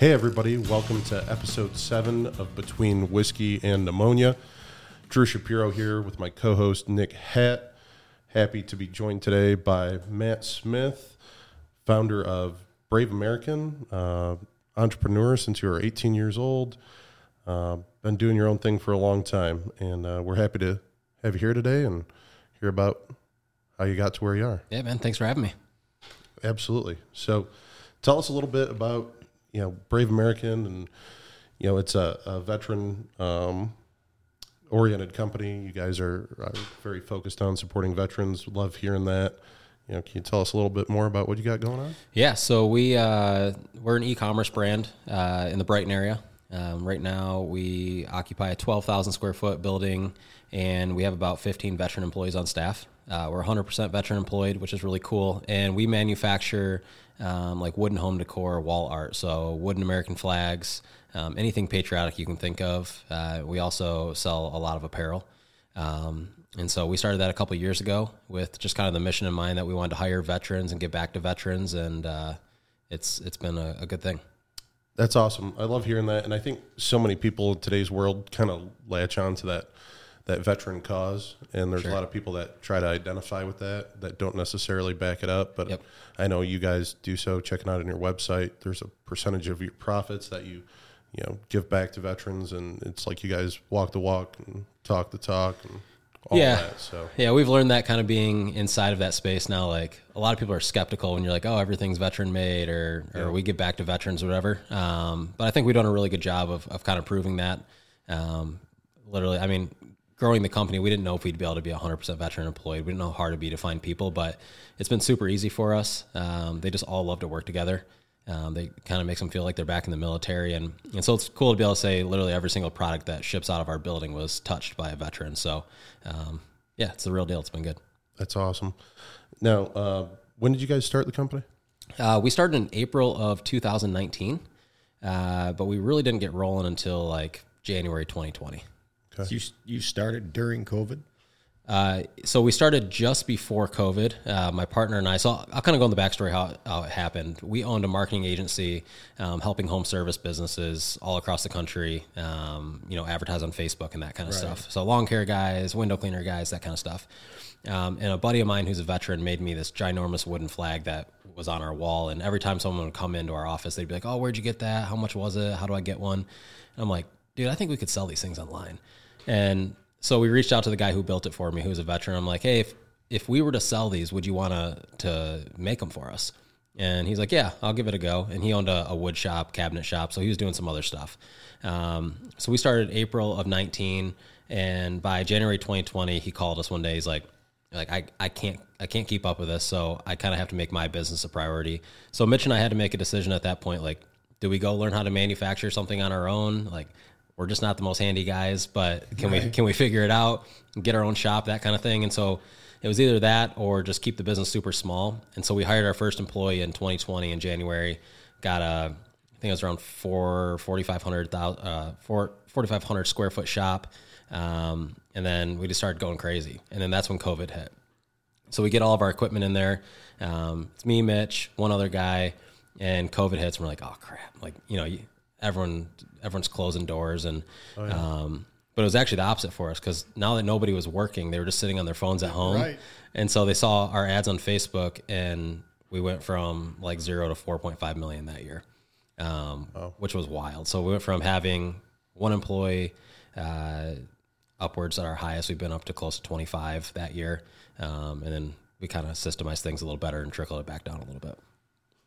Hey, everybody, welcome to episode seven of Between Whiskey and Pneumonia. Drew Shapiro here with my co host, Nick Hatt. Happy to be joined today by Matt Smith, founder of Brave American, uh, entrepreneur since you were 18 years old. Uh, been doing your own thing for a long time, and uh, we're happy to have you here today and hear about how you got to where you are. Yeah, man. Thanks for having me. Absolutely. So, tell us a little bit about you know Brave American, and you know it's a, a veteran um, oriented company. You guys are, are very focused on supporting veterans. Love hearing that. You know, can you tell us a little bit more about what you got going on? Yeah, so we uh, we're an e-commerce brand uh, in the Brighton area. Um, right now, we occupy a 12,000 square foot building, and we have about 15 veteran employees on staff. Uh, we're 100% veteran employed, which is really cool. And we manufacture um, like wooden home decor, wall art, so wooden American flags, um, anything patriotic you can think of. Uh, we also sell a lot of apparel. Um, and so we started that a couple years ago with just kind of the mission in mind that we wanted to hire veterans and give back to veterans, and uh, it's it's been a, a good thing. That's awesome. I love hearing that, and I think so many people in today's world kind of latch on to that that veteran cause, and there's sure. a lot of people that try to identify with that that don't necessarily back it up. But yep. I know you guys do so. Checking out on your website, there's a percentage of your profits that you you know give back to veterans, and it's like you guys walk the walk and talk the talk and yeah. That, so yeah, we've learned that kind of being inside of that space now. Like a lot of people are skeptical when you're like, oh, everything's veteran made, or yeah. or we give back to veterans, or whatever. Um, but I think we've done a really good job of of kind of proving that. Um, literally, I mean, growing the company, we didn't know if we'd be able to be 100% veteran employed. We didn't know how hard it'd be to find people, but it's been super easy for us. Um, they just all love to work together. Um, they kind of makes them feel like they're back in the military, and and so it's cool to be able to say literally every single product that ships out of our building was touched by a veteran. So, um, yeah, it's the real deal. It's been good. That's awesome. Now, uh, when did you guys start the company? Uh, we started in April of 2019, uh, but we really didn't get rolling until like January 2020. Okay. So you you started during COVID. Uh, so we started just before COVID. Uh, my partner and I. So I'll, I'll kind of go in the backstory how, how it happened. We owned a marketing agency, um, helping home service businesses all across the country. Um, you know, advertise on Facebook and that kind of right. stuff. So lawn care guys, window cleaner guys, that kind of stuff. Um, and a buddy of mine who's a veteran made me this ginormous wooden flag that was on our wall. And every time someone would come into our office, they'd be like, "Oh, where'd you get that? How much was it? How do I get one?" And I'm like, "Dude, I think we could sell these things online." And so we reached out to the guy who built it for me, who's a veteran. I'm like, hey, if if we were to sell these, would you want to to make them for us? And he's like, yeah, I'll give it a go. And he owned a, a wood shop, cabinet shop, so he was doing some other stuff. Um, so we started April of 19, and by January 2020, he called us one day. He's like, like I, I can't I can't keep up with this, so I kind of have to make my business a priority. So Mitch and I had to make a decision at that point, like, do we go learn how to manufacture something on our own? Like, we're just not the most handy guys, but can right. we can we figure it out, get our own shop, that kind of thing. And so it was either that or just keep the business super small. And so we hired our first employee in 2020 in January. Got a I think it was around 4,500 uh, four forty five hundred square foot shop. Um, and then we just started going crazy. And then that's when COVID hit. So we get all of our equipment in there. Um, it's me, Mitch, one other guy, and COVID hits. And we're like, oh crap! Like you know, everyone everyone's closing doors and oh, yeah. um, but it was actually the opposite for us because now that nobody was working they were just sitting on their phones at home right. and so they saw our ads on facebook and we went from like zero to 4.5 million that year um, oh. which was wild so we went from having one employee uh, upwards at our highest we've been up to close to 25 that year um, and then we kind of systemized things a little better and trickled it back down a little bit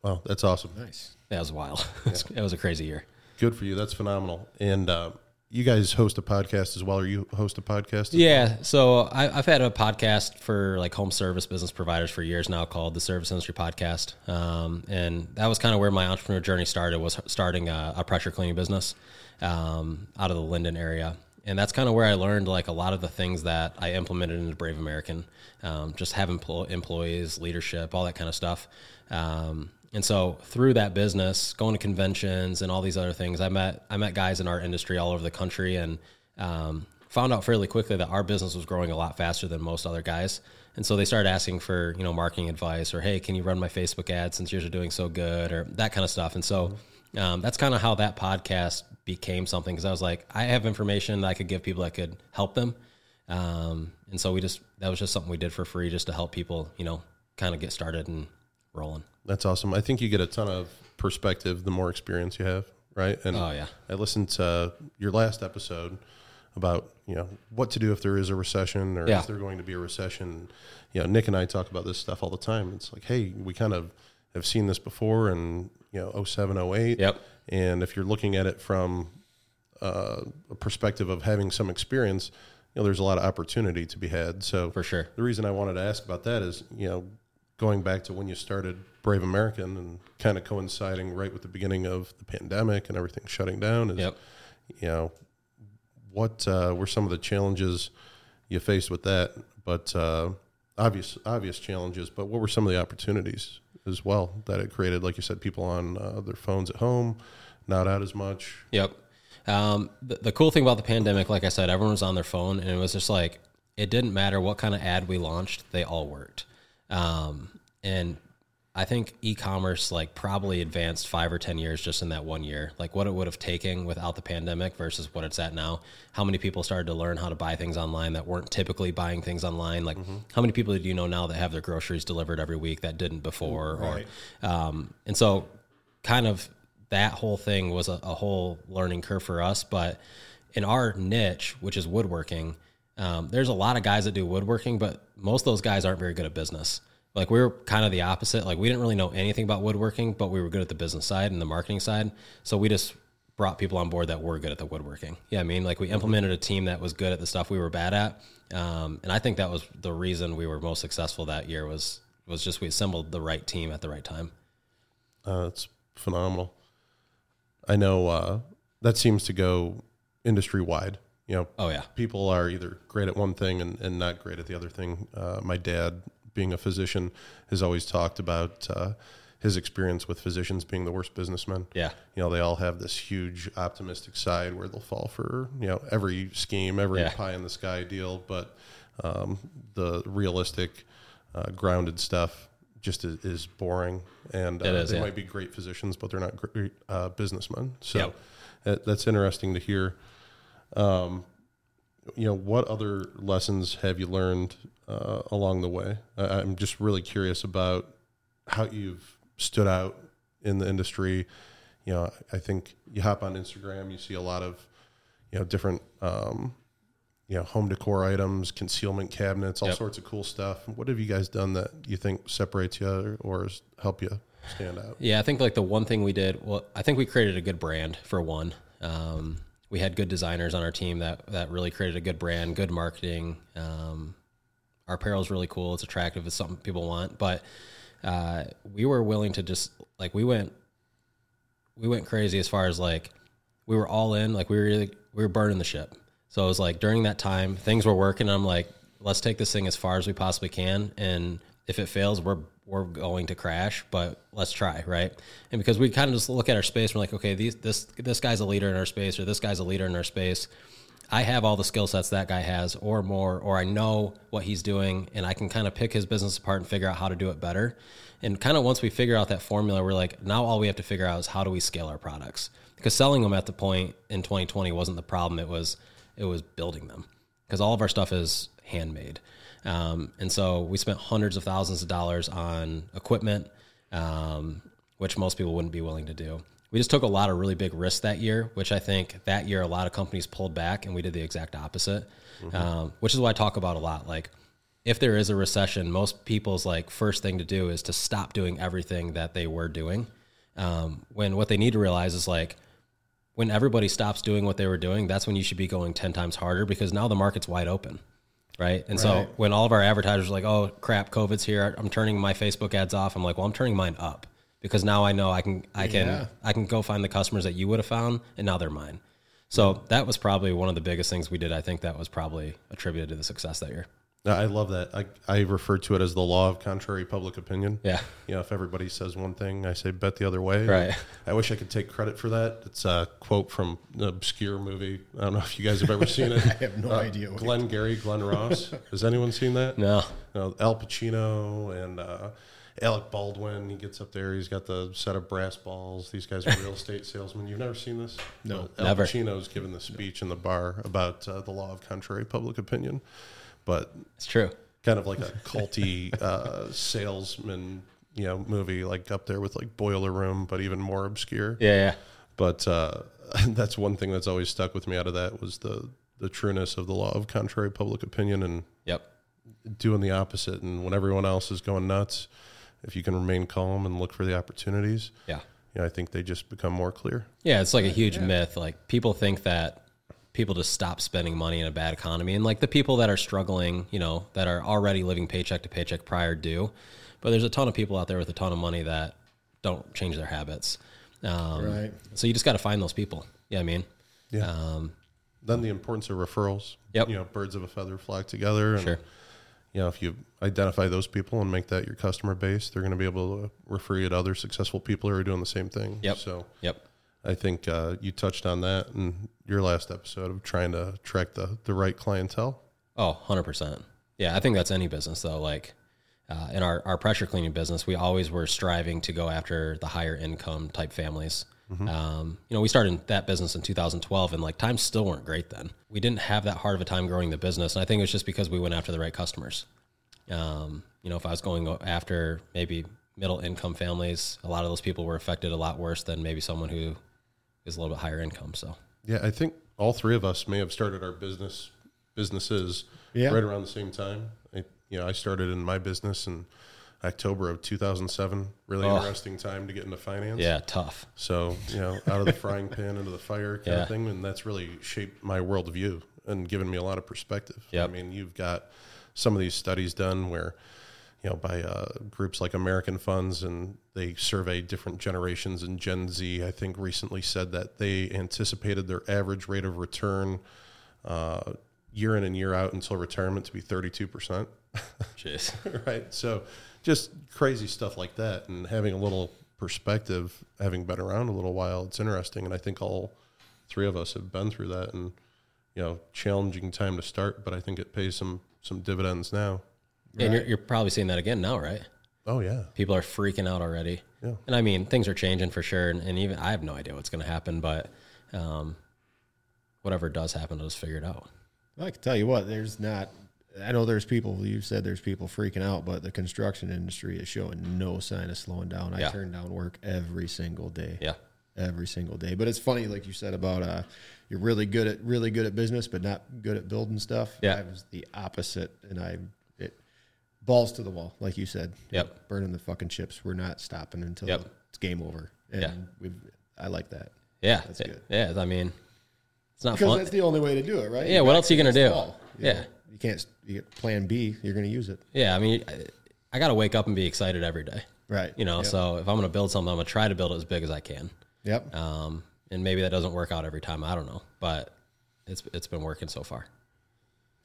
wow that's awesome nice that was wild yeah. it was a crazy year Good for you. That's phenomenal. And uh, you guys host a podcast as well, or you host a podcast? yeah. Well? So I, have had a podcast for like home service business providers for years now called the Service Industry Podcast. Um, and that was kind of where my entrepreneur journey started was starting a, a pressure cleaning business um, out of the Linden area. And that's kind of where I learned like a lot of the things that I implemented into Brave American, um, just having employees, leadership, all that kind of stuff. Um, and so through that business, going to conventions and all these other things, I met I met guys in our industry all over the country and um, found out fairly quickly that our business was growing a lot faster than most other guys. And so they started asking for you know marketing advice or hey, can you run my Facebook ads since yours are doing so good or that kind of stuff. And so um, that's kind of how that podcast became something because I was like, I have information that I could give people that could help them. Um, and so we just, that was just something we did for free just to help people, you know, kind of get started and rolling. That's awesome. I think you get a ton of perspective the more experience you have, right? And Oh, yeah. I listened to your last episode about you know what to do if there is a recession or Yeah. if there's going to be a recession. You know, Nick and I talk about this stuff all the time. It's like, hey, we kind of have seen this before in you know 07, 08. Yep. And if you're looking at it from uh, a perspective of having some experience, you know, there's a lot of opportunity to be had. So For sure. the reason I wanted to ask about that is, you know, going back to when you started Brave American and kind of coinciding right with the beginning of the pandemic and everything shutting down is, Yep. you know, what uh, were some of the challenges you faced with that? But uh, obvious, obvious challenges. But what were some of the opportunities as well that it created? Like you said, people on uh, their phones at home, not out as much. Yep. Um, the, the cool thing about the pandemic, like I said, everyone was on their phone, and it was just like it didn't matter what kind of ad we launched; they all worked. Um, and I think e-commerce like probably advanced five or ten years just in that one year. Like what it would have taken without the pandemic versus what it's at now. How many people started to learn how to buy things online that weren't typically buying things online? Like how many people do you know now that have their groceries delivered every week that didn't before? Right. Or um, and so kind of that whole thing was a, a whole learning curve for us. But in our niche, which is woodworking, um, there's a lot of guys that do woodworking, but most of those guys aren't very good at business. Like we were kind of the opposite. Like we didn't really know anything about woodworking, but we were good at the business side and the marketing side. So we just brought people on board that were good at the woodworking. Yeah, I mean, like we implemented a team that was good at the stuff we were bad at, um, and I think that was the reason we were most successful that year. Was was just we assembled the right team at the right time. Uh, it's phenomenal. I know uh, that seems to go industry wide. You know, Oh yeah, people are either great at one thing and, and not great at the other thing. Uh, my dad, being a physician, has always talked about uh, his experience with physicians being the worst businessmen. yeah. You know, they all have this huge optimistic side where they'll fall for, you know, every scheme, every Yeah. pie in the sky deal. But um, the realistic, uh, grounded stuff just is, is boring. And uh, is, they yeah. might be great physicians, but they're not great uh, businessmen. So Yep. that, that's interesting to hear. Um, you know, what other lessons have you learned uh, along the way? I, I'm just really curious about how you've stood out in the industry. You know, I think you hop on Instagram, you see a lot of, you know, different, um, you know, home decor items, concealment cabinets, all Yep. sorts of cool stuff. What have you guys done that you think separates you or, or help you stand out? Yeah, I think like the one thing we did, well, I think we created a good brand for one. Um, we had good designers on our team that that really created a good brand, good marketing. Um, our apparel is really cool. It's attractive. It's something people want. But uh, we were willing to just like we went we went crazy as far as like we were all in. Like we were really, we were burning the ship. So it was like during that time things were working. I'm like, let's take this thing as far as we possibly can, and if it fails, we're we're going to crash, but let's try, right? And because we kind of just look at our space, we're like, okay, these, this this guy's a leader in our space, or this guy's a leader in our space. I have all the skill sets that guy has, or more, or I know what he's doing, and I can kind of pick his business apart and figure out how to do it better. And kind of once we figure out that formula, we're like, now all we have to figure out is how do we scale our products? Because selling them at the point in 2020 wasn't the problem; it was it was building them. Because all of our stuff is handmade, um, and so we spent hundreds of thousands of dollars on equipment, um, which most people wouldn't be willing to do we just took a lot of really big risks that year, which I think that year a lot of companies pulled back, and we did the exact opposite. Um, which is what I talk about a lot. Like, if there is a recession, most people's like first thing to do is to stop doing everything that they were doing. Um, when what they need to realize is like, when everybody stops doing what they were doing, that's when you should be going ten times harder because now the market's wide open. Right. And so when all of our advertisers are like, oh crap, COVID's here, I'm turning my Facebook ads off. I'm like, well, I'm turning mine up because now I know I can I can Yeah. I can go find the customers that you would have found and now they're mine. So that was probably one of the biggest things we did. I think that was probably attributed to the success that year. I love that. I, I refer to it as the law of contrary public opinion. Yeah. You know, if everybody says one thing, I say bet the other way. Right. I wish I could take credit for that. It's a quote from an obscure movie. I don't know if you guys have ever seen it. I have no Uh, idea Glenn Gary, Glen Ross. Has anyone seen that? No. Know, Al Pacino and uh, Alec Baldwin, he gets up there. He's got the set of brass balls. These guys are real estate salesmen. You've never seen this? No. Al Never. Pacino's giving the speech in the bar about uh, the law of contrary public opinion, but It's true. kind of like a culty uh, salesman, you know, movie, like up there with like Boiler Room, but even more obscure. Yeah, yeah. But uh, that's one thing that's always stuck with me out of that was the the trueness of the law of contrary public opinion and Yep. doing the opposite. And when everyone else is going nuts, if you can remain calm and look for the opportunities, Yeah. you know, I think they just become more clear. Yeah, it's like a huge myth. Like people think that people just stop spending money in a bad economy, and like the people that are struggling, you know, that are already living paycheck to paycheck prior do. But there's a ton of people out there with a ton of money that don't change their habits. Um, Right. So you just got to find those people. Yeah, I mean, Yeah. um, then the importance of referrals. Yep. You know, birds of a feather flock together. And, Sure. You know, if you identify those people and make that your customer base, they're going to be able to refer you to other successful people who are doing the same thing. Yep. So yep, I think uh, you touched on that in your last episode of trying to attract the, the right clientele. Oh, 100%. Yeah, I think that's any business though. Like uh, in our, our pressure cleaning business, we always were striving to go after the higher income type families. Um, you know, we started that business in 2012 and like times still weren't great then. We didn't have that hard of a time growing the business. And I think it was just because we went after the right customers. Um, you know, if I was going after maybe middle income families, a lot of those people were affected a lot worse than maybe someone who is a little bit higher income. So, Yeah, I think all three of us may have started our business businesses Yeah. right around the same time. I, you know, I started in my business in October of 2007. Really Oh. interesting time to get into finance. yeah, tough. So, you know, out of the frying pan into the fire kind Yeah. of thing. And that's really shaped my worldview and given me a lot of perspective. Yep. I mean, you've got some of these studies done where, you know, by uh, groups like American Funds, and they survey different generations. And Gen Z, I think, recently said that they anticipated their average rate of return uh, year in and year out until retirement to be 32%. Jeez. right? So just crazy stuff like that, and having a little perspective, having been around a little while, it's interesting. And I think all three of us have been through that, and you know, challenging time to start, but I think it pays some some dividends now. Yeah, and you're, you're probably seeing that again now, right? Oh yeah, People are freaking out already. Yeah. And I mean, things are changing for sure. And, and even I have no idea what's going to happen, but um, whatever does happen, I'll just figure it out. I can tell you what, there's not. I know there's people. You said there's people freaking out, but the construction industry is showing no sign of slowing down. I Yeah. turn down work every single day. Yeah. every single day. But it's funny, like you said about uh, you're really good at really good at business, but not good at building stuff. Yeah. I was the opposite, and I it balls to the wall, like you said. Yep. burning the fucking chips. We're not stopping until Yep. it's game over. And Yeah. we've I like that Yeah. That's good. Yeah. I mean, it's not because fun. that's the only way to do it, right? Yeah, what else are you gonna do? You Yeah. know, you can't. You get plan B. You're going to use it, Yeah. I mean, I, I got to wake up and be excited every day, right? you know? Yep. So if I'm going to build something, I'm going to try to build it as big as I can. Yep. Um, and maybe that doesn't work out every time. I don't know, but it's, it's been working so far.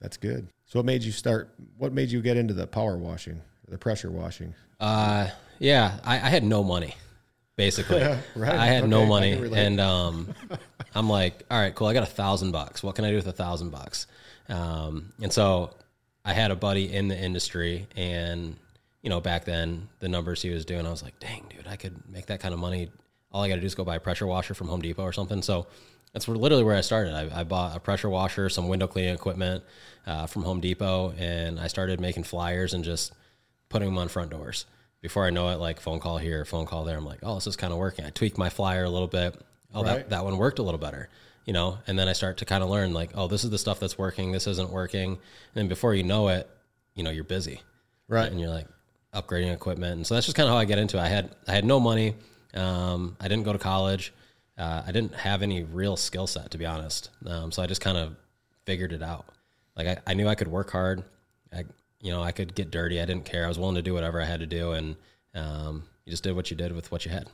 That's good. So, what made you start? What made you get into the power washing, the pressure washing? Uh, yeah, I, I had no money, basically. Right, I had no okay, I money, and um, I'm like, all right, cool. I got a thousand bucks. What can I do with a thousand bucks? Um, and so I had a buddy in the industry, and you know, back then the numbers he was doing, I was like, dang, dude, I could make that kind of money. All I got to do is go buy a pressure washer from Home Depot or something. So that's where, literally where I started. I, I bought a pressure washer, some window cleaning equipment uh, from Home Depot, and I started making flyers and just putting them on front doors. Before I know it, like phone call here, phone call there, I'm like, oh, this is kind of working. I tweaked my flyer a little bit. Oh, Right. that, that one worked a little better, you know? And then I start to kind of learn, like, oh, this is the stuff that's working. This isn't working. And then before you know it, you know, you're busy. Right. And you're like upgrading equipment. And so that's just kind of how I get into it. I had, I had no money. Um, I didn't go to college. Uh, I didn't have any real skill set, to be honest. Um, so I just kind of figured it out. Like I, I knew I could work hard. I, you know, I could get dirty. I didn't care. I was willing to do whatever I had to do, and um, you just did what you did with what you had.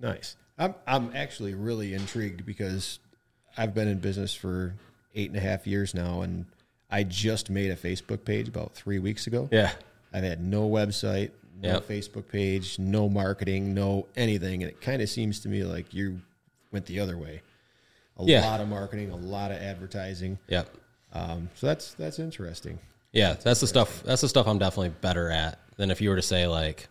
Nice. I'm I'm actually really intrigued because I've been in business for eight and a half years now, and I just made a Facebook page about three weeks ago. Yeah, I've had no website, no Yep. Facebook page, no marketing, no anything, and it kind of seems to me like you went the other way. A Yeah. lot of marketing, a lot of advertising. yep, Um, so that's that's interesting. yeah. That's the stuff. That's the stuff I'm definitely better at than if you were to say like,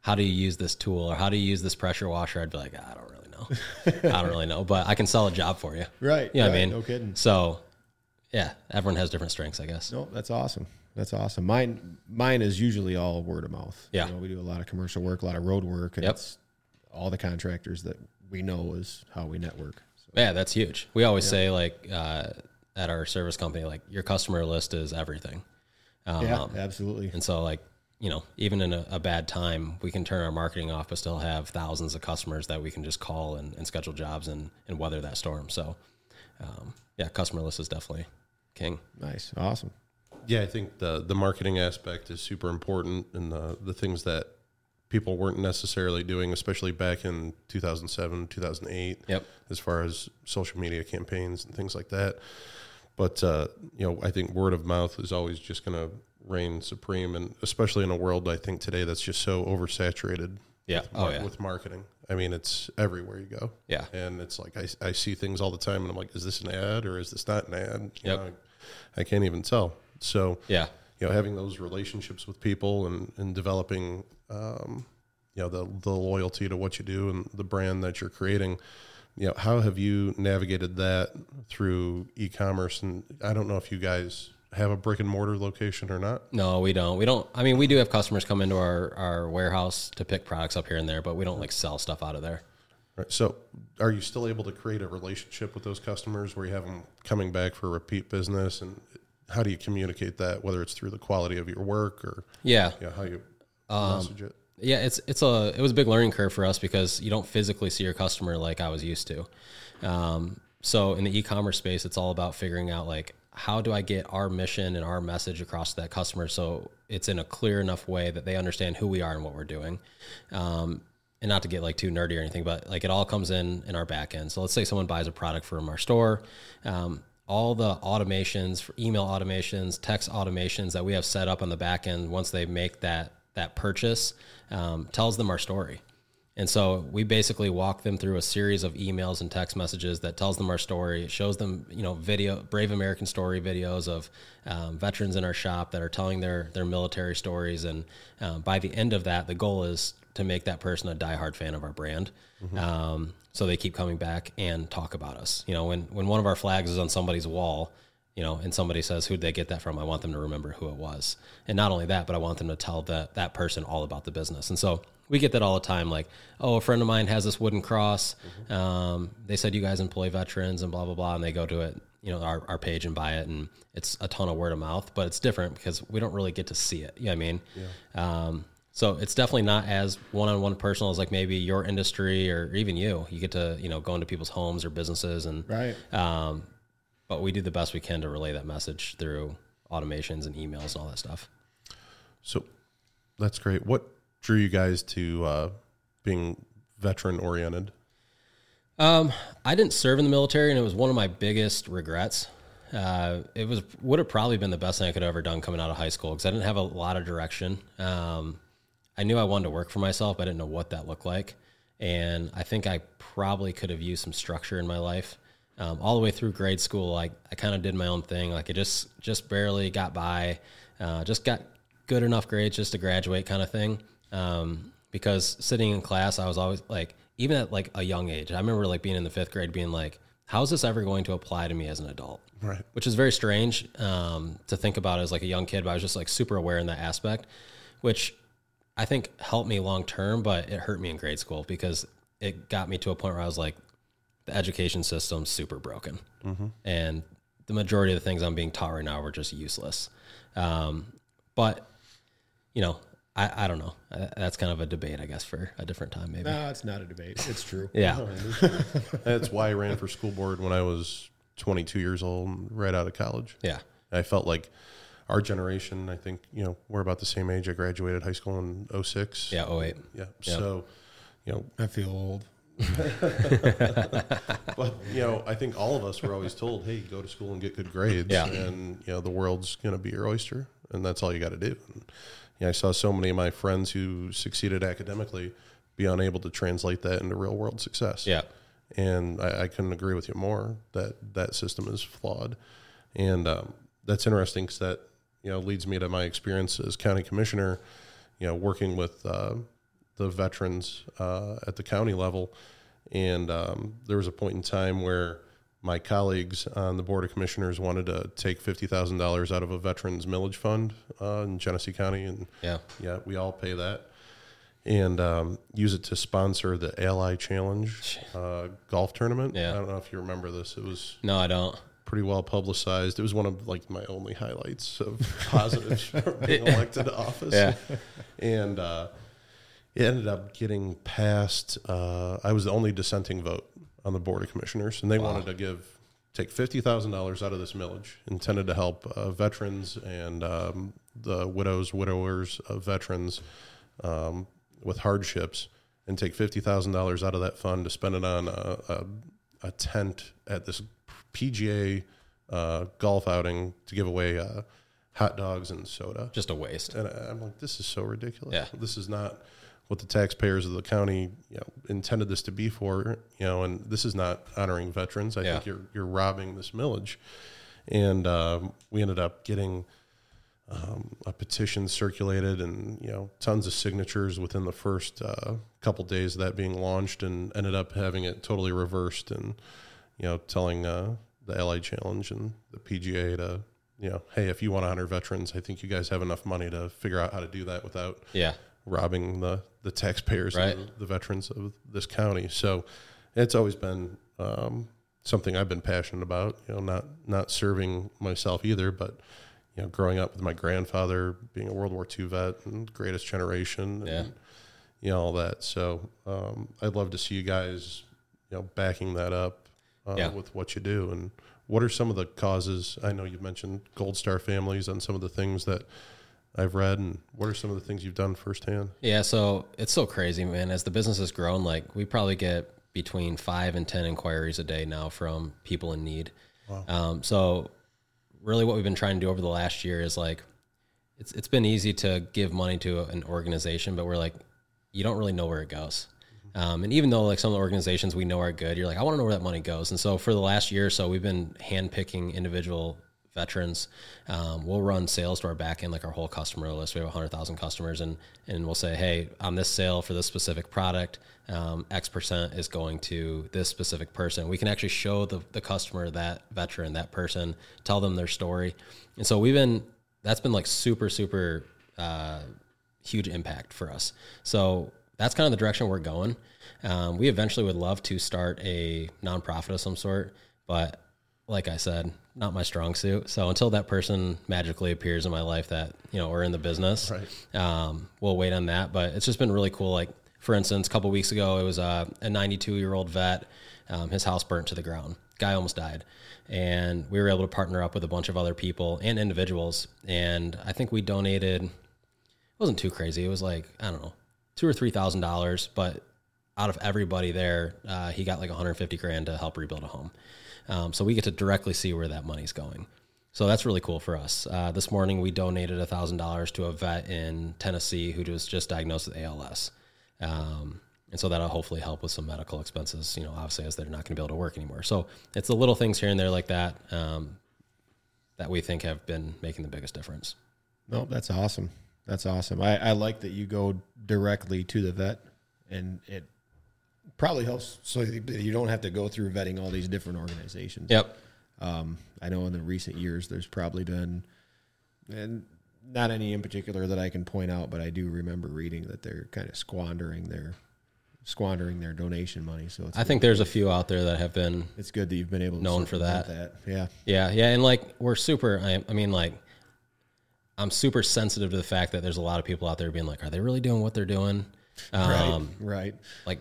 how do you use this tool or how do you use this pressure washer? I'd be like, I don't really know. I don't really know, but I can sell a job for you. Right. You know what I mean? No kidding. So, yeah, everyone has different strengths, I guess. No, that's awesome. That's awesome. Mine, mine is usually all word of mouth. Yeah. You know, we do a lot of commercial work, a lot of road work, and Yep. it's all the contractors that we know is how we network. So, Yeah, that's huge. We always say like uh, at our service company, like your customer list is everything. Um, yeah, absolutely. And so, like, you know, even in a, a bad time, we can turn our marketing off, but still have thousands of customers that we can just call and, and schedule jobs and, and weather that storm. So, um, yeah, customer list is definitely king. Nice. Awesome. Yeah, I think the the marketing aspect is super important, and the the things that people weren't necessarily doing, especially back in 2007, 2008, Yep. as far as social media campaigns and things like that. But uh, you know, I think word of mouth is always just going to reign supreme, and especially in a world I think today that's just so oversaturated. Yeah. with, Oh, yeah. with marketing. I mean, it's everywhere you go. Yeah. and it's like I, I see things all the time, and I'm like, is this an ad or is this not an ad? You Yep. know, I can't even tell. So Yeah. you know, having those relationships with people and, and developing, um, you know, the, the loyalty to what you do and the brand that you're creating, you know, how have you navigated that through e-commerce? And I don't know if you guys have a brick and mortar location or not. No, we don't. We don't. I mean, we do have customers come into our, our warehouse to pick products up here and there, but we don't like sell stuff out of there. Right. So are you still able to create a relationship with those customers where you have them coming back for repeat business and how do you communicate that, whether it's through the quality of your work or Yeah. you know, how you Um. Yeah, it's it's a it was a big learning curve for us because you don't physically see your customer like I was used to. Um, so in the e-commerce space, it's all about figuring out like how do I get our mission and our message across to that customer so it's in a clear enough way that they understand who we are and what we're doing. Um, and not to get like too nerdy or anything, but like it all comes in in our back end. So let's say someone buys a product from our store. Um, all the automations for email automations, text automations that we have set up on the back end once they make that that purchase um, tells them our story. And so we basically walk them through a series of emails and text messages that tells them our story. It shows them, you know, video, brave American story videos of um, veterans in our shop that are telling their their military stories. And um, by the end of that, the goal is to make that person a diehard fan of our brand. Um, so they keep coming back and talk about us. You know, when when one of our flags is on somebody's wall, you know, and somebody says, who'd they get that from? I want them to remember who it was. And not only that, but I want them to tell that, that person all about the business. And so we get that all the time. Like, oh, a friend of mine has this wooden cross. Um, they said you guys employ veterans and blah, blah, blah. And they go to it, you know, our, our page and buy it. And it's a ton of word of mouth, but it's different because we don't really get to see it. You know what I mean? Um, so it's definitely not as one-on-one personal as like maybe your industry or even you. You get to, you know, go into people's homes or businesses and Right. um, but we do the best we can to relay that message through automations and emails and all that stuff. So that's great. What drew you guys to uh, being veteran oriented? Um, I didn't serve in the military, and it was one of my biggest regrets. Uh, it was would have probably been the best thing I could have ever done coming out of high school because I didn't have a lot of direction. Um, I knew I wanted to work for myself. but I didn't know what that looked like, and I think I probably could have used some structure in my life. Um, all the way through grade school, I, I kind of did my own thing. Like I just just barely got by, uh, just got good enough grades just to graduate, kind of thing. Um, because sitting in class, I was always like, even at like a young age, I remember like being in the fifth grade, being like, "How is this ever going to apply to me as an adult?" Right. which is very strange um, to think about as like a young kid. But I was just like super aware in that aspect, which I think helped me long term, but it hurt me in grade school because it got me to a point where I was like, the education system's super broken, and the majority of the things I'm being taught right now were just useless. Um, but you know, I, I don't know. Uh, That's kind of a debate, I guess, for a different time, maybe. No, it's not a debate. It's true. Yeah, That's why I ran for school board when I was 22 years old, right out of college. yeah, I felt like our generation, I think, you know, we're about the same age. I graduated high school in 06. yeah. Oh wait, Yeah. So, you know, I feel old. but, you know, I think all of us were always told, hey, go to school and get good grades. Yeah. And, you know, the world's going to be your oyster. And that's all you got to do. And, you know, I saw so many of my friends who succeeded academically be unable to translate that into real world success. yeah, and I, I couldn't agree with you more that that system is flawed, and um, that's interesting because that you know leads me to my experience as county commissioner, you know, working with uh, the veterans uh, at the county level, and um, there was a point in time where my colleagues on the board of commissioners wanted to take fifty thousand dollars out of a veterans millage fund uh, in Genesee County, and Yeah. yeah, we all pay that, and um, use it to sponsor the Ally Challenge uh, golf tournament. Yeah. I don't know if you remember this. It was No, I don't. pretty well publicized. It was one of like my only highlights of positives from being elected to office. Yeah. And uh, it ended up getting passed. Uh, I was the only dissenting vote on the board of commissioners, and they wanted to give take fifty thousand dollars out of this millage, intended to help uh, veterans and um, the widows, widowers of veterans um, with hardships, and take fifty thousand dollars out of that fund to spend it on a, a, a tent at this PGA uh, golf outing to give away uh, hot dogs and soda. Just a waste. And I'm like, this is so ridiculous. Yeah. This is not what the taxpayers of the county you know, intended this to be for. You know, and this is not honoring veterans. I Yeah. think you're you're robbing this millage. And um, we ended up getting um, a petition circulated, and you know, tons of signatures within the first uh, couple days of that being launched, and ended up having it totally reversed, and you know, telling uh, the Ally Challenge and the PGA to you know, hey, if you want to honor veterans, I think you guys have enough money to figure out how to do that without Yeah. Robbing the the taxpayers Right. and the, veterans of this county. So it's always been um, something I've been passionate about. You know, not not serving myself either, but you know, growing up with my grandfather being a World War II vet and greatest generation, and Yeah. you know all that. So um, I'd love to see you guys, you know, backing that up uh, Yeah. with what you do. And what are some of the causes? I know you've mentioned Gold Star families and some of the things that I've read, and what are some of the things you've done firsthand? Yeah, so it's so crazy, man. As the business has grown, like we probably get between five and ten inquiries a day now from people in need. Um, so really, what we've been trying to do over the last year is like, it's it's been easy to give money to an organization, but we're like, you don't really know where it goes. Um, and even though like some of the organizations we know are good, you're like, I want to know where that money goes. And so for the last year or so, we've been handpicking individual veterans. Um, we'll run sales to our back end, like our whole customer list. We have 100,000 customers, and and we'll say, hey, on this sale for this specific product, um, X percent is going to this specific person. We can actually show the, the customer that veteran, that person, tell them their story. And so we've been, that's been like super, super uh, huge impact for us. So that's kind of the direction we're going. Um, we eventually would love to start a nonprofit of some sort, but like I said, not my strong suit. So until that person magically appears in my life that you know we're in the business, Right. um, we'll wait on that. But it's just been really cool. Like for instance, a couple weeks ago, it was a, a 92 year old vet. Um, his house burnt to the ground. Guy almost died, and we were able to partner up with a bunch of other people and individuals. And I think we donated. It wasn't too crazy. It was like I don't know, two or three thousand dollars. But out of everybody there, uh, he got like 150 grand to help rebuild a home. Um, so we get to directly see where that money's going. So that's really cool for us. Uh, this morning we donated thousand dollars to a vet in Tennessee who was just diagnosed with ALS, um, and so that'll hopefully help with some medical expenses. You know, obviously as they're not going to be able to work anymore. So it's the little things here and there like that um, that we think have been making the biggest difference. No, that's awesome. That's awesome. I, I like that you go directly to the vet, and it probably helps so that you don't have to go through vetting all these different organizations. Yep. Um, I know in the recent years there's probably been, and not any in particular that I can point out, but I do remember reading that they're kind of squandering their squandering their donation money. So it's I think there's a few out there that have been it's good that you've been able to Known for circumvent that. Yeah, Yeah, yeah, and like we're super. I, I mean, like I'm super sensitive to the fact that there's a lot of people out there being like, "Are they really doing what they're doing?" Um, right, right. Like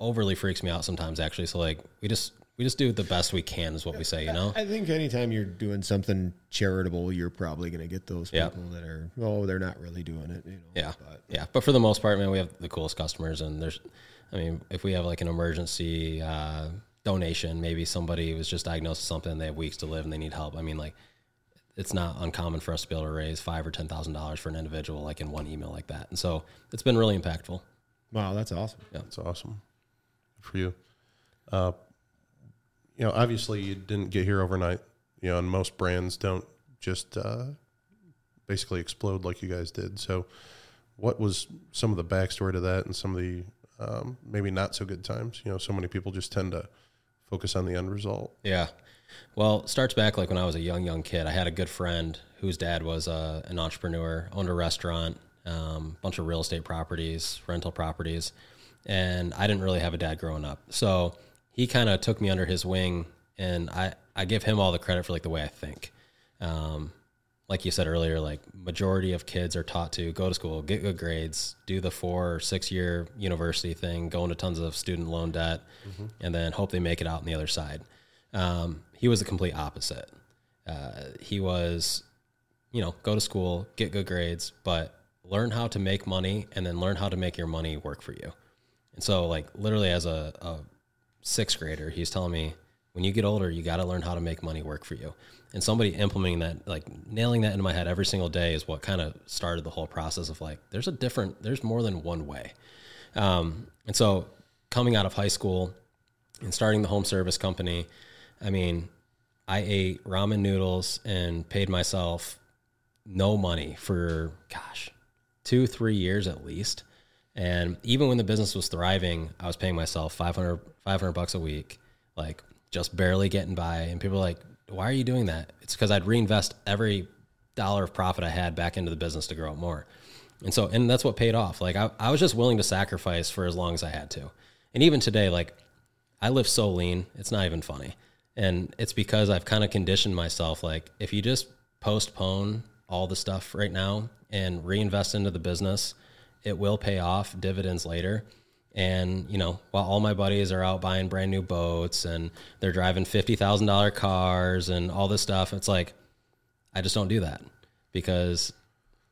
overly freaks me out sometimes. Actually, so like we just we just do the best we can, is what we say. You know? I think anytime you're doing something charitable, you're probably going to get those Yeah. people that are, oh, they're not really doing it. You know, Yeah, But yeah. But for the most part, man, we have the coolest customers, and there's, I mean, if we have like an emergency uh, donation, maybe somebody was just diagnosed with something, they have weeks to live, and they need help. I mean, like, it's not uncommon for us to be able to raise five or ten thousand dollars for an individual, like in one email like that, and so it's been really impactful. wow, that's awesome. Yeah. That's awesome. For you. Uh, you know, obviously you didn't get here overnight. You know, and most brands don't just uh, basically explode like you guys did. So, what was some of the backstory to that and some of the um, maybe not so good times? You know, so many people just tend to focus on the end result. Yeah. Well, starts back like when I was a young, young kid. I had a good friend whose dad was uh, an entrepreneur, owned a restaurant, a um, bunch of real estate properties, rental properties. And I didn't really have a dad growing up. So he kind of took me under his wing. And I, I give him all the credit for like the way I think. Um, like you said earlier, like majority of kids are taught to go to school, get good grades, do the four or six year university thing, go into tons of student loan debt, mm-hmm. and then hope they make it out on the other side. Um, he was the complete opposite. Uh, he was, you know, go to school, get good grades, but learn how to make money and then learn how to make your money work for you. And so, like, literally, as a, a sixth grader, he's telling me, when you get older, you got to learn how to make money work for you. And somebody implementing that, like nailing that into my head every single day, is what kind of started the whole process of like, there's a different, there's more than one way. Um, and so, coming out of high school and starting the home service company, I mean, I ate ramen noodles and paid myself no money for, gosh, two, three years at least. And even when the business was thriving, I was paying myself 500, 500 bucks a week, like just barely getting by. And people are like, why are you doing that? It's because I'd reinvest every dollar of profit I had back into the business to grow it more. And so, and that's what paid off. Like I, I was just willing to sacrifice for as long as I had to. And even today, like I live so lean, it's not even funny. And it's because I've kind of conditioned myself like if you just postpone all the stuff right now and reinvest into the business, it will pay off dividends later. And, you know, while all my buddies are out buying brand new boats and they're driving $50,000 cars and all this stuff, it's like, I just don't do that because,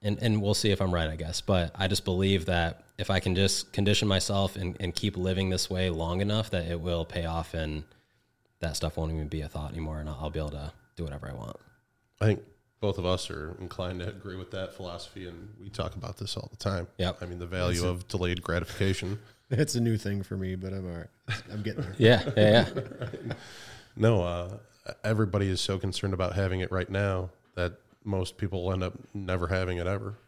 and, and we'll see if I'm right, I guess, but I just believe that if I can just condition myself and, and keep living this way long enough that it will pay off and that stuff won't even be a thought anymore, and I'll, I'll be able to do whatever I want. I think both of us are inclined to agree with that philosophy, and we talk about this all the time. Yeah, I mean, the value of delayed gratification. It's a new thing for me, but I'm all right. I'm getting there. yeah, yeah, yeah. No, uh, everybody is so concerned about having it right now that most people end up never having it ever.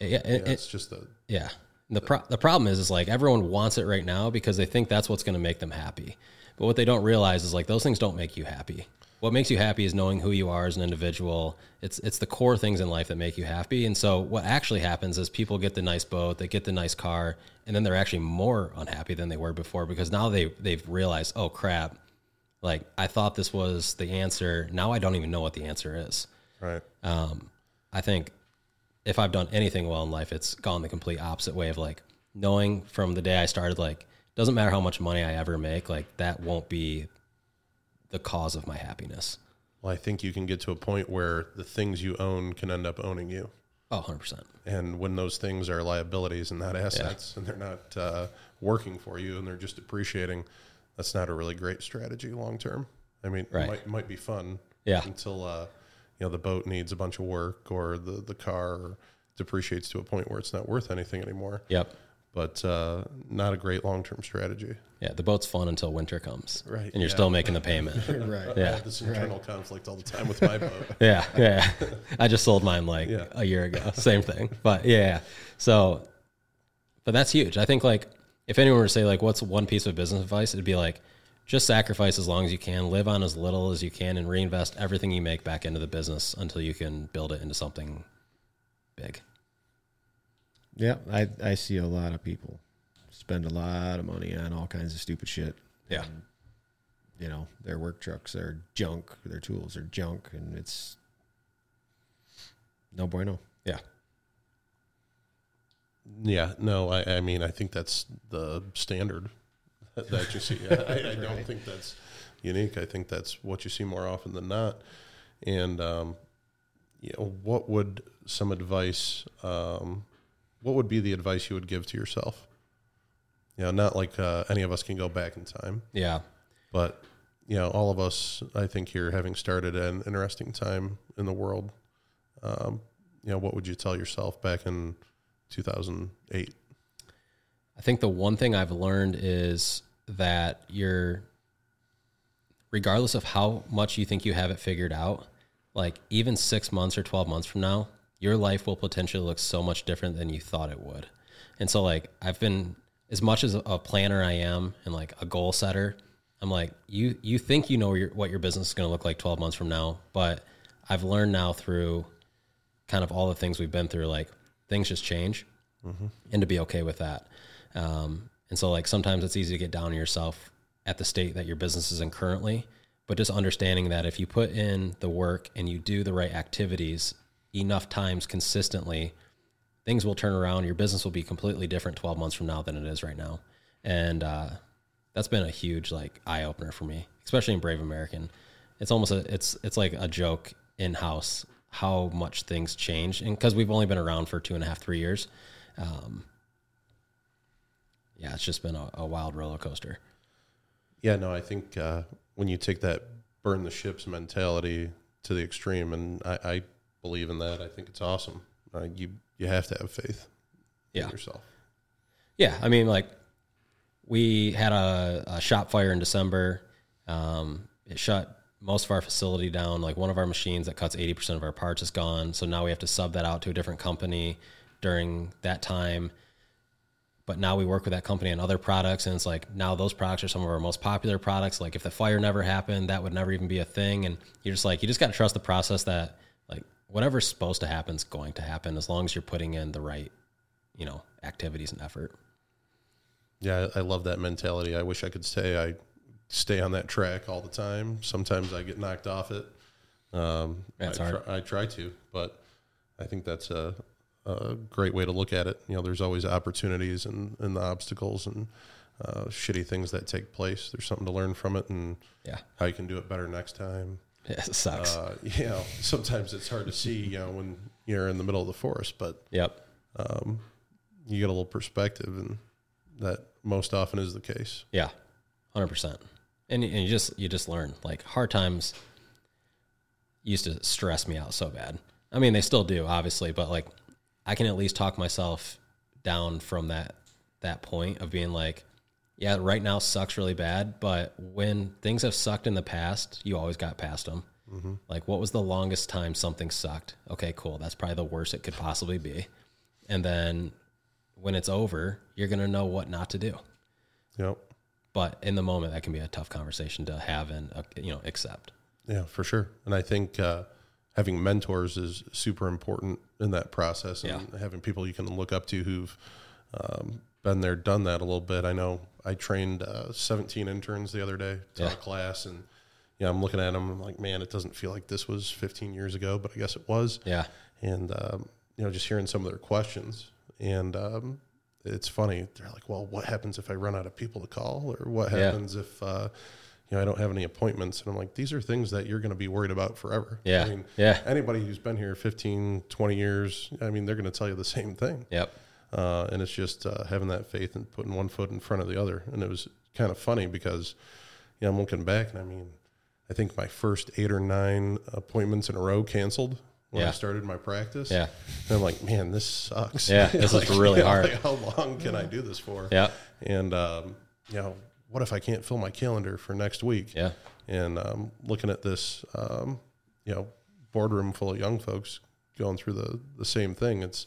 Yeah, Yeah, it, it's just a yeah. The pro- the problem is is like everyone wants it right now because they think that's what's going to make them happy. But what they don't realize is like those things don't make you happy. What makes you happy is knowing who you are as an individual. It's it's the core things in life that make you happy. And so what actually happens is people get the nice boat, they get the nice car, and then they're actually more unhappy than they were before because now they they've realized, "Oh crap. Like I thought this was the answer. Now I don't even know what the answer is." right. Um, I think if I've done anything well in life, it's gone the complete opposite way of like knowing from the day I started, like, doesn't matter how much money I ever make, like, that won't be the cause of my happiness. Well, I think you can get to a point where the things you own can end up owning you. Oh, 100%. And when those things are liabilities and not assets, and they're not uh, working for you and they're just appreciating, that's not a really great strategy long term. I mean, Right. it might, might be fun Yeah. until uh, you know the boat needs a bunch of work or the the car depreciates to a point where it's not worth anything anymore. Yep. But uh, not a great long term strategy. Yeah. The boat's fun until winter comes. Right, And you're yeah. still making the payment. right. I Yeah. have this internal conflict all the time with my boat. yeah, yeah. I just sold mine like Yeah. a year ago. Same thing. But yeah. So, but that's huge. I think like if anyone were to say like, what's one piece of business advice? It'd be like, just sacrifice as long as you can, live on as little as you can, and reinvest everything you make back into the business until you can build it into something big. Yeah, I I see a lot of people spend a lot of money on all kinds of stupid shit. Yeah. And, you know, their work trucks are junk, their tools are junk, and it's no bueno. Yeah. Yeah, no, I, I mean, I think that's the standard that, you see. I, I don't think that's unique. I think that's what you see more often than not. And, um, you know, what would some advice, um, what would be the advice you would give to yourself? You know, not like uh, any of us can go back in time, Yeah. but, you know, all of us, I think, here having started an interesting time in the world, um, you know, what would you tell yourself back in 2008? I think the one thing I've learned is that you're, regardless of how much you think you have it figured out, like even six months or 12 months from now, your life will potentially look so much different than you thought it would. And so like I've been as much as a planner I am and like a goal setter, I'm like you you think you know your, what your business is going to look like 12 months from now, but I've learned now through kind of all the things we've been through like things just change and to be okay with that. Um, and so like sometimes it's easy to get down on yourself at the state that your business is in currently, but just understanding that if you put in the work and you do the right activities enough times consistently, things will turn around. Your business will be completely different 12 months from now than it is right now. And uh, that's been a huge like eye opener for me, especially in Brave American. It's almost a it's it's like a joke in house how much things change, and because we've only been around for two and a half three years, um, yeah, it's just been a, a wild roller coaster. Yeah, no, I think uh, when you take that burn the ships mentality to the extreme, and I, I believe in that. I think it's awesome. Uh, you you have to have faith Yeah. in yourself. Yeah, I mean, like we had a, a shop fire in December. Um, it shut most of our facility down. Like one of our machines that cuts eighty percent of our parts is gone, so now we have to sub that out to a different company during that time. But now we work with that company on other products, and it's like now those products are some of our most popular products. Like if the fire never happened, that would never even be a thing. And you're just like you just got to trust the process that whatever's supposed to happen is going to happen as long as you're putting in the right, you know, activities and effort. Yeah, I love that mentality. I wish I could say I stay on that track all the time. Sometimes I get knocked off it. Um, That's I, hard. Try, I try to, but I think that's a, a great way to look at it. You know, there's always opportunities and, and the obstacles and uh, shitty things that take place. There's something to learn from it and Yeah, how you can do it better next time. it sucks. Uh, you know, sometimes it's hard to see, you know, when you're in the middle of the forest, but yep. um, you get a little perspective, and that most often is the case. Yeah, hundred percent. And and you just you just learn like hard times used to stress me out so bad. I mean, they still do, obviously, but like I can at least talk myself down from that that point of being like, yeah, right now sucks really bad, but when things have sucked in the past, you always got past them. Like, what was the longest time something sucked? Okay, cool. That's probably the worst it could possibly be. And then when it's over, you're gonna know what not to do Yep. but in the moment that can be a tough conversation to have and uh, you know accept Yeah, for sure. And I think uh, having mentors is super important in that process, and having people you can look up to who've um, been there, done that a little bit. I know I trained uh, 17 interns the other day to Yeah. a class, and yeah, I'm looking at them. I'm like, man, it doesn't feel like this was 15 years ago, but I guess it was. yeah and um, you know just hearing some of their questions and um, it's funny they're like well what happens if i run out of people to call or what Yeah. happens if uh, you know i don't have any appointments and i'm like these are things that you're going to be worried about forever Yeah. i mean Yeah. anybody who's been here 15 20 years i mean they're going to tell you the same thing yep uh, and it's just uh, having that faith and putting one foot in front of the other. And it was kind of funny because, you know, I'm looking back and I mean, I think my first eight or nine appointments in a row canceled when I started my practice. Yeah. And I'm like, man, this sucks. Yeah, this is really you know, hard. like, how long can I do this for? Yeah. And, um, you know, what if I can't fill my calendar for next week? yeah and um, looking at this, um, you know, boardroom full of young folks going through the the same thing. It's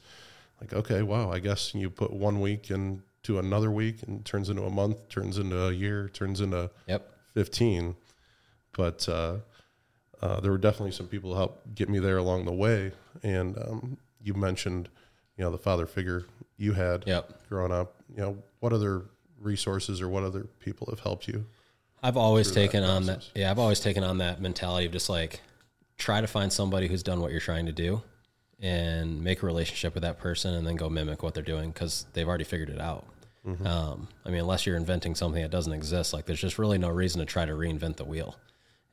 like, okay, wow, I guess you put one week into another week, and it turns into a month, turns into a year, turns into yep fifteen. But uh, uh, there were definitely some people who helped get me there along the way. And um, you mentioned, you know, the father figure you had Yep. growing up. You know, what other resources or what other people have helped you? i've always Through that taken on that yeah i've always taken on that mentality of just like try to find somebody who's done what you're trying to do and make a relationship with that person and then go mimic what they're doing because they've already figured it out. Um, i mean unless you're inventing something that doesn't exist like there's just really no reason to try to reinvent the wheel.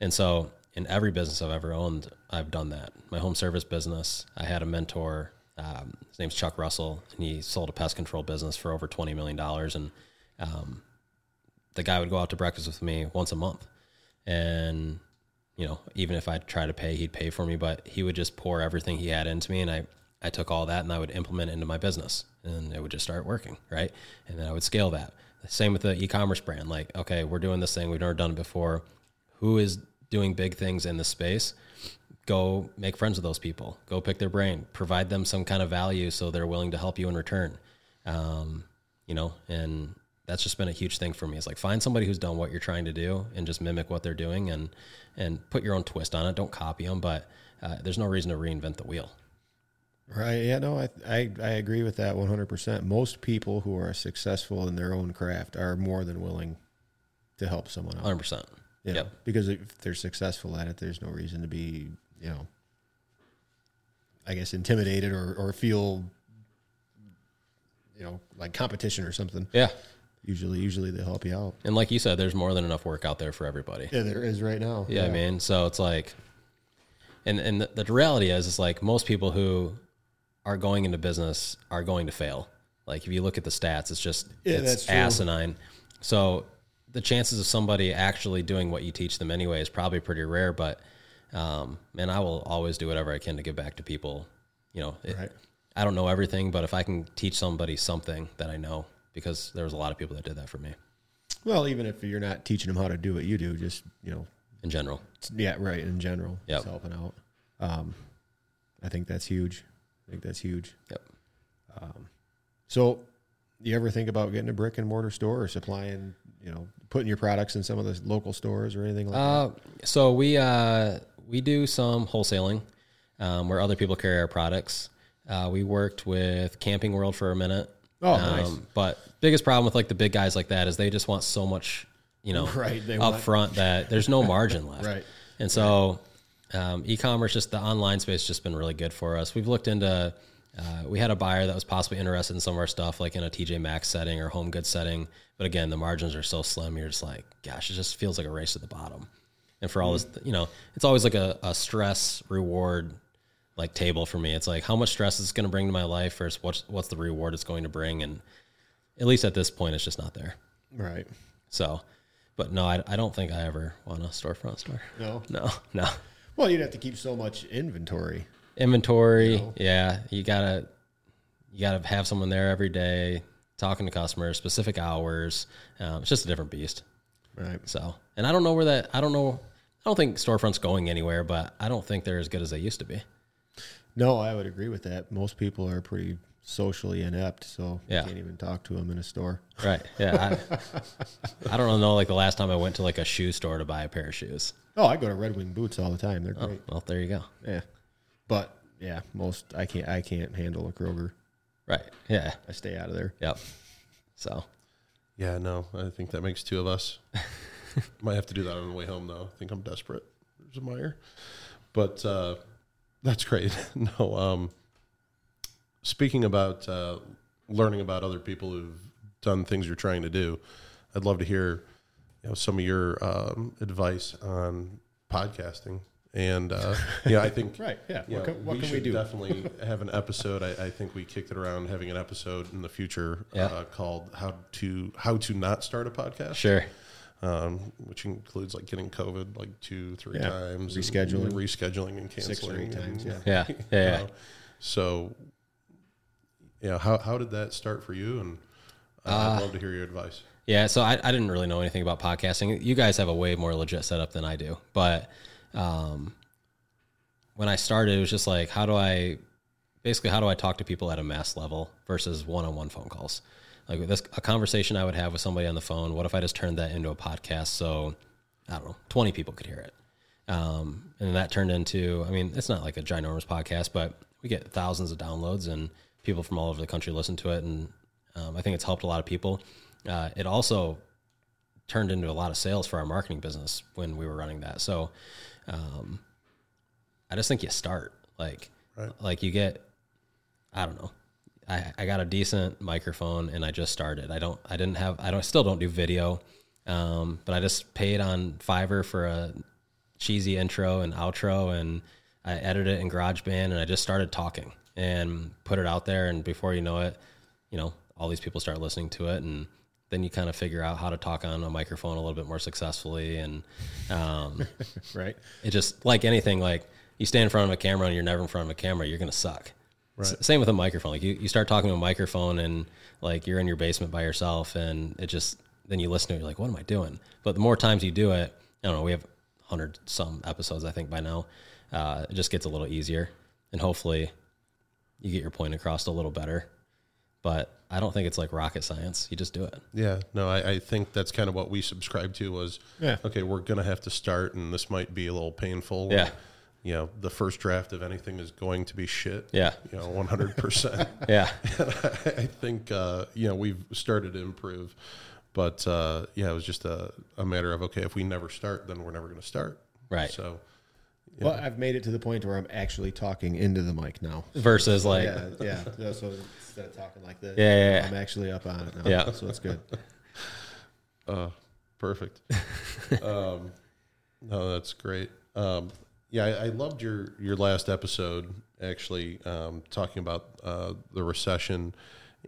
And so in every business i've ever owned i've done that. My home service business i had a mentor um, his name's chuck russell and he sold a pest control business for over $20 million and um, the guy would go out to breakfast with me once a month. And you know even if i try to pay he'd pay for me but he would just pour everything he had into me and i i took all that and i would implement into my business and it would just start working right and then i would scale that same with the e-commerce brand like okay we're doing this thing we've never done it before who is doing big things in this space go make friends with those people. Go pick their brain. Provide them some kind of value so they're willing to help you in return. Um, you know, and that's just been a huge thing for me. It's like find somebody who's done what you're trying to do and just mimic what they're doing and and put your own twist on it. Don't copy them, but uh, there's no reason to reinvent the wheel. Right. Yeah. No, I, I, I agree with that 100%. Most people who are successful in their own craft are more than willing to help someone out. 100%. You know, Yep. Because if they're successful at it, there's no reason to be, you know, I guess intimidated or, or feel, you know, like competition or something. Yeah. Usually, usually they help you out. And like you said, there's more than enough work out there for everybody. Yeah, there is right now. Yeah, I mean, so it's like, and and the, the reality is, it's like most people who are going into business are going to fail. Like if you look at the stats, it's just Yeah, it's asinine. So the chances of somebody actually doing what you teach them anyway is probably pretty rare. But um, man, I will always do whatever I can to give back to people. You know, it- Right. I don't know everything, but if I can teach somebody something that I know, because there was a lot of people that did that for me Well, even if you're not teaching them how to do what you do, just, you know, in general. yeah, right. In general, yeah, helping out. Um, I think that's huge. I think that's huge. Yep. So, you ever think about getting a brick and mortar store or supplying, you know, putting your products in some of the local stores or anything like that? Uh, so we uh, we do some wholesaling um, where other people carry our products. Uh, we worked with Camping World for a minute. Oh, um, nice. But biggest problem with like the big guys like that is they just want so much, you know, Right, they up want- front that there's no margin left. Right. And so um, e-commerce, just the online space, has just been really good for us. We've looked into. Uh, we had a buyer that was possibly interested in some of our stuff, like in a TJ Maxx setting or home goods setting. But again, the margins are so slim. You're just like, gosh, it just feels like a race to the bottom. And for all this, you know, it's always like a, a stress reward like table for me. It's like how much stress is it going to bring to my life versus what's what's the reward it's going to bring. And at least at this point, it's just not there. Right. So, but no, I, I don't think I ever want a storefront store. No. No, no. Well, you'd have to keep so much inventory. Inventory, know? yeah. You gotta you gotta have someone there every day talking to customers, specific hours. Um, it's just a different beast. Right. So, and I don't know where that. I don't know. I don't think storefronts going anywhere, but I don't think they're as good as they used to be. No, I would agree with that. Most people are pretty socially inept, so Yeah. you can't even talk to them in a store. Right? Yeah. I, I don't know. Like the last time I went to like a shoe store to buy a pair of shoes. Oh, I go to Red Wing Boots all the time. They're Oh, great. well, there you go. Yeah. But yeah, most I can't I can't handle a Kroger. Right? Yeah. I stay out of there. Yep. So, Yeah, no, I think that makes two of us. Might have to do that on the way home though. I think I'm desperate. There's a Meijer, but uh, that's great. no, um, speaking about uh, learning about other people who've done things you're trying to do, I'd love to hear you know some of your um, advice on podcasting. And uh, yeah, I think Right. Yeah. what can, what we can should we do? definitely have an episode. I, I think we kicked it around having an episode in the future Yeah. uh, called "How to How to Not Start a Podcast," sure. Um, which includes like getting COVID like two, three Yeah, times, and rescheduling. rescheduling, and canceling Six or eight times, and- Yeah. Yeah. Yeah. uh, so, yeah, how how did that start for you? And uh, I'd love to hear your advice. Yeah, so I, I didn't really know anything about podcasting. You guys have a way more legit setup than I do. But um, when I started, it was just like, how do I basically how do I talk to people at a mass level versus one-on-one phone calls? Like this, a conversation I would have with somebody on the phone. What if I just turned that into a podcast so I don't know, twenty people could hear it? Um, and that turned into, I mean, it's not like a ginormous podcast, but we get thousands of downloads and people from all over the country listen to it. And um, I think it's helped a lot of people. Uh, it also turned into a lot of sales for our marketing business when we were running that. So um, I just think you start like, Right. like you get, I don't know. I, I got a decent microphone and I just started. I don't, I didn't have, I don't, still don't do video. Um, but I just paid on Fiverr for a cheesy intro and outro and I edited it in GarageBand and I just started talking and put it out there. And before you know it, you know, all these people start listening to it and then you kind of figure out how to talk on a microphone a little bit more successfully. And, um, Right. it just like anything, like you stand in front of a camera and you're never in front of a camera, you're going to suck. Right. S- same with a microphone. Like you, you start talking to a microphone and like you're in your basement by yourself and it just, then you listen to it, you're like, what am I doing? But the more times you do it, I don't know, we have hundred some episodes, I think by now. uh, it just gets a little easier, and hopefully, you get your point across a little better. But I don't think it's like rocket science. You just do it. Yeah, no, I, I think that's kind of what we subscribe to was, Yeah. okay, we're going to have to start, and this might be a little painful. Yeah. You know, the first draft of anything is going to be shit. Yeah. You know, 100%. Yeah, I think, uh, you know, we've started to improve. But, uh, yeah, it was just a, a matter of, okay, if we never start, then we're never going to start. Right. So, Well, I've made it to the point where I'm actually talking into the mic now. versus like yeah, yeah. So- So instead of talking like this, Yeah, yeah, yeah. I'm actually up on it now. Yeah. so it's good. Uh, perfect. um, no, that's great. Um, yeah, I, I loved your your last episode actually um, talking about uh, the recession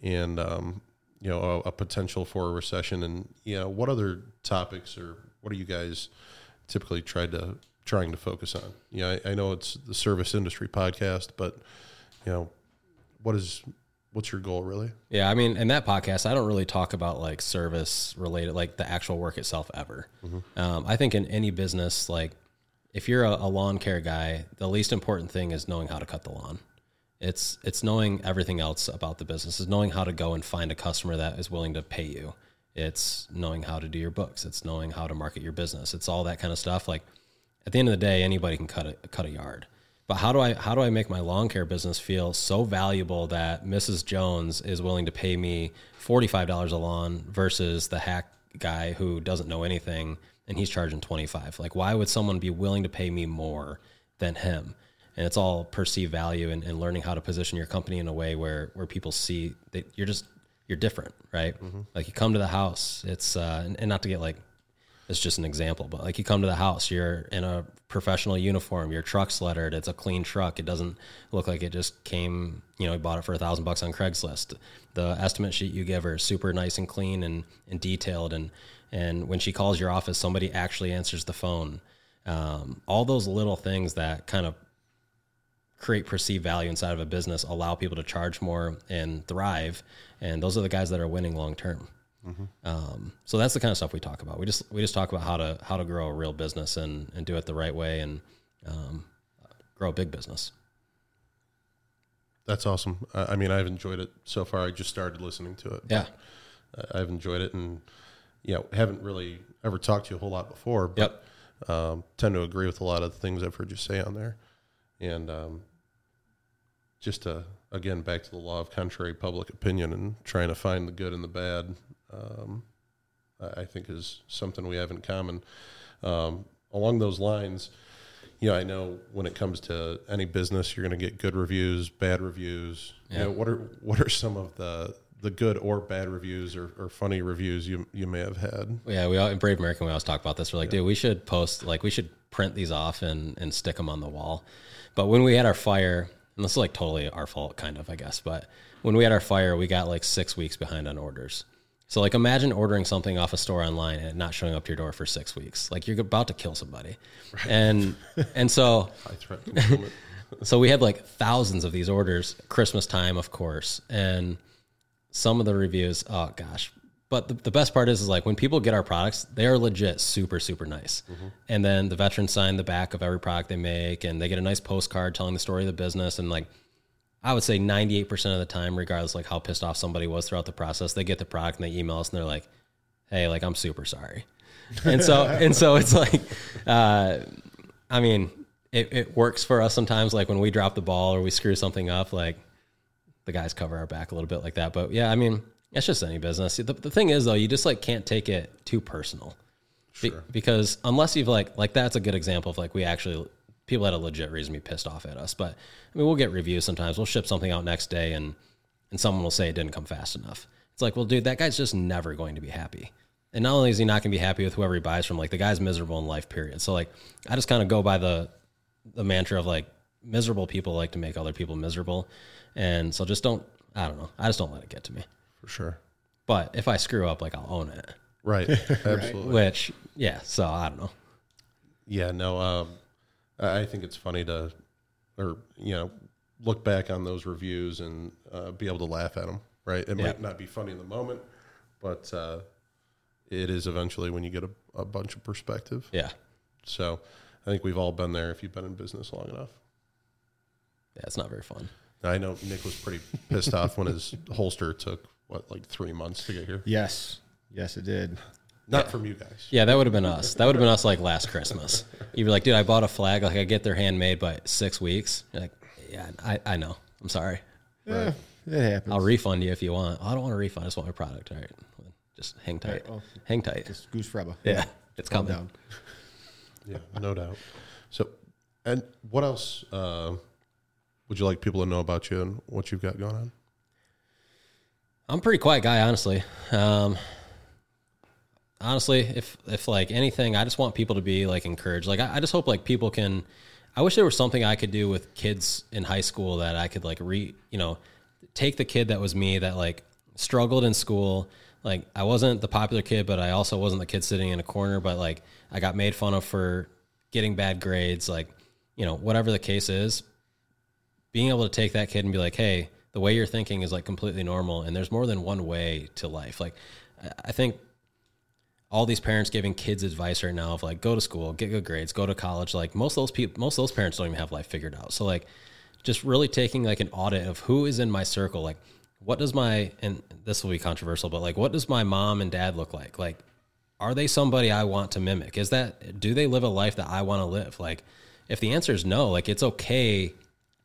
and um, you know a, a potential for a recession and you know what other topics or what are you guys typically tried to trying to focus on? You know, I, I know it's the service industry podcast, but you know what is what's your goal really? Yeah, I mean, in that podcast, I don't really talk about like service related, like the actual work itself ever. Um, I think in any business, like if you're a, a lawn care guy, the least important thing is knowing how to cut the lawn. It's it's knowing everything else about the business. Is knowing how to go and find a customer that is willing to pay you. It's knowing how to do your books. It's knowing how to market your business. It's all that kind of stuff. Like at the end of the day, anybody can cut a cut a yard. But how do I how do I make my lawn care business feel so valuable that Mrs. Jones is willing to pay me forty five dollars a lawn versus the hack guy who doesn't know anything and he's charging twenty five? Like why would someone be willing to pay me more than him? And it's all perceived value and, and learning how to position your company in a way where where people see that you're just you're different, right? Like you come to the house, it's uh, and, and not to get like it's just an example, but like you come to the house, you're in a professional uniform, your truck's lettered, it's a clean truck. It doesn't look like it just came, you know, you bought it for a thousand bucks on Craigslist. The estimate sheet you give her is super nice and clean and, and detailed. And, and when she calls your office, somebody actually answers the phone. Um, all those little things that kind of create perceived value inside of a business allow people to charge more and thrive. And those are the guys that are winning long term. Um, so that's the kind of stuff we talk about. We just we just talk about how to how to grow a real business and and do it the right way and um, grow a big business. That's awesome. I, I mean, I've enjoyed it so far. I just started listening to it. Yeah. I've enjoyed it, and you know, haven't really ever talked to you a whole lot before, but um, tend to agree with a lot of the things I've heard you say on there, and um, just to again back to the law of contrary public opinion and trying to find the good and the bad. Um, I think is something we have in common. Um, along those lines, you know, I know when it comes to any business, you're going to get good reviews, bad reviews. You Yeah. know, what are what are some of the the good or bad reviews or, or funny reviews you you may have had? Yeah, we all, in Brave American we always talk about this. We're like, dude, we should post like we should print these off and and stick them on the wall. But when we had our fire, and this is like totally our fault, kind of, I guess. But when we had our fire, we got like six weeks behind on orders. So like imagine ordering something off a store online and not showing up to your door for six weeks. Like you're about to kill somebody. And and so so we had like thousands of these orders christmas time of course and some of the reviews oh gosh. But the, the best part is, is like when people get our products they are legit super super nice. And then the veterans sign the back of every product they make and they get a nice postcard telling the story of the business. And like i would say 98% of the time regardless like how pissed off somebody was throughout the process they get the product and they email us and they're like hey like i'm super sorry. And so and so it's like uh I mean, it, it works for us sometimes. Like when we drop the ball or we screw something up, like the guys cover our back a little bit like that. But yeah, I mean, it's just any business. The, the thing is though, you just like can't take it too personal Be- because unless you've like, like that's a good example of like, we actually, people had a legit reason to be pissed off at us. But I mean, we'll get reviews sometimes. We'll ship something out next day and, and someone will say it didn't come fast enough. It's like, well, dude, that guy's just never going to be happy. And not only is he not going to be happy with whoever he buys from, like the guy's miserable in life, period. So like, I just kind of go by the the mantra of like miserable people like to make other people miserable, and so just don't. I don't know. I just don't let it get to me. for sure. But if I screw up, like I'll own it. Right. Absolutely. Which, yeah. So I don't know. Yeah, no, um, I I think it's funny to, or you know, look back on those reviews and uh, be able to laugh at them. Right, it Yeah. might not be funny in the moment, but uh, it is eventually when you get a, a bunch of perspective. Yeah. So, I think we've all been there if you've been in business long enough. Yeah, it's not very fun. I know Nick was pretty pissed off when his holster took what like three months to get here. Yes, yes, it did. Not from you guys. Yeah, that would have been us. That would have been us like last Christmas. You'd be like, dude, I bought a flag. Like, I get their handmade by six weeks. You're like, yeah, I, I know. I'm sorry. Yeah, it happens. I'll refund you if you want. I don't want a refund. I just want my product. All right. Just hang tight. well, hang tight. Just goosfraba. yeah, it's Calm coming. down. Yeah, no doubt. So, and what else uh, would you like people to know about you and what you've got going on? I'm a pretty quiet guy, honestly. Um, honestly, if if like anything, I just want people to be like encouraged. Like I, I just hope like people can. I wish there was something I could do with kids in high school that I could like re, you know, take the kid that was me that like struggled in school. Like I wasn't the popular kid, but I also wasn't the kid sitting in a corner. But like I got made fun of for getting bad grades. Like you know, whatever the case is, being able to take that kid and be like, hey, the way you're thinking is like completely normal, and there's more than one way to life. Like, I- think all these parents giving kids advice right now of like, go to school, get good grades, go to college. Like most those people, most those parents don't even have life figured out. So like, just really taking like an audit of who is in my circle. Like, what does my and this will be controversial, but like, what does my mom and dad look like? Like, are they somebody I want to mimic? Is that do they live a life that I want to live? Like, if the answer is no, like it's okay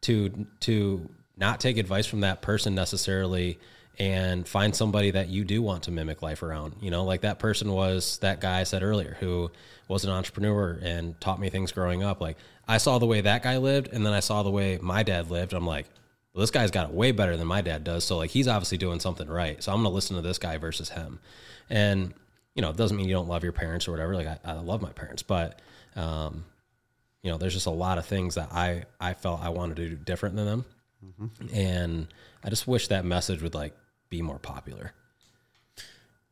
to to not take advice from that person necessarily and find somebody that you do want to mimic life around. You know, like that person was that guy I said earlier who was an entrepreneur and taught me things growing up. Like I saw the way that guy lived and then I saw the way my dad lived. I'm like, well, this guy's got it way better than my dad does. So like he's obviously doing something right. So I'm gonna listen to this guy versus him. And you know, it doesn't mean you don't love your parents or whatever. Like I, I love my parents, but um, you know, there's just a lot of things that I I felt I wanted to do different than them, and I just wish that message would like be more popular.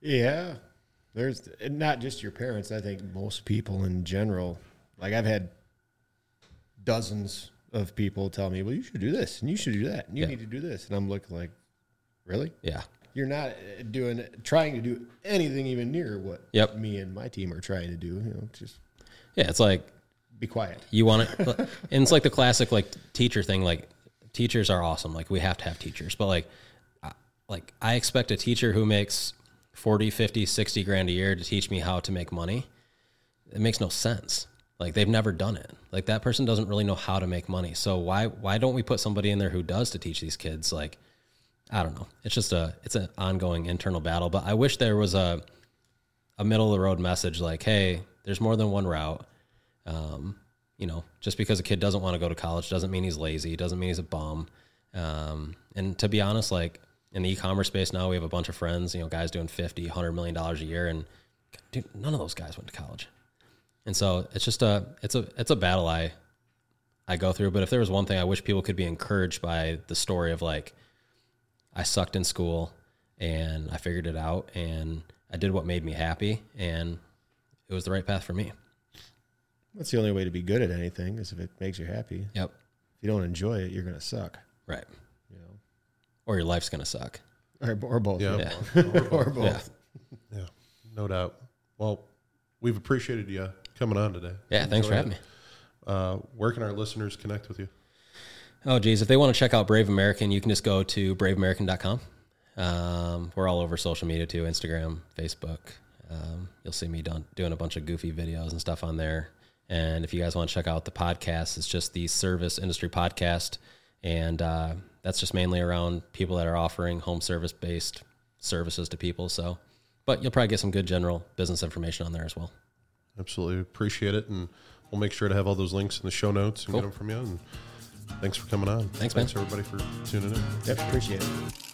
Yeah. There's not just your parents. I think most people in general. Like I've had dozens of people tell me, "Well, you should do this and you should do that and you Yeah. need to do this," and I'm looking like, "Really? Yeah, You're not uh, doing trying to do anything even near what Yep. me and my team are trying to do? You know, just yeah. It's like be quiet." you want it, and it's like the classic like teacher thing. Like teachers are awesome. Like we have to have teachers, but like like I expect a teacher who makes 40, 50, 60 grand a year to teach me how to make money. It makes no sense. Like they've never done it. Like that person doesn't really know how to make money. So why why don't we put somebody in there who does to teach these kids? Like I don't know. It's just a it's an ongoing internal battle. But I wish there was a a middle of the road message like, hey, there's more than one route. Um, you know, just because a kid doesn't want to go to college doesn't mean he's lazy. Doesn't mean he's a bum. Um, and to be honest, like in the e-commerce space now, we have a bunch of friends. You know, guys doing 50, 100 million dollars a year, and dude, none of those guys went to college. And so it's just a it's a it's a battle I I go through. But if there was one thing I wish people could be encouraged by the story of like I sucked in school and I figured it out and I did what made me happy and it was the right path for me. That's the only way to be good at anything is if it makes you happy. Yep. If you don't enjoy it, you're gonna suck. Right. You know, Or your life's gonna suck. or, or both. Yeah. Yeah. or both. Yeah. Yeah, no doubt. Well, we've appreciated you coming on today. Yeah. Thanks for Enjoyed having me. Uh, where can our listeners connect with you? Oh, geez. If they want to check out Brave American, you can just go to braveamerican.com. Um, we're all over social media too Instagram, Facebook. Um, you'll see me done, doing a bunch of goofy videos and stuff on there. And if you guys want to check out the podcast, it's just the Service Industry Podcast. And uh, that's just mainly around people that are offering home service based services to people. So, but you'll probably get some good general business information on there as well. Absolutely appreciate it, and we'll make sure to have all those links in the show notes and Cool. get them from you. And thanks for coming on. Thanks, man. Thanks everybody for tuning in. Yep, appreciate it.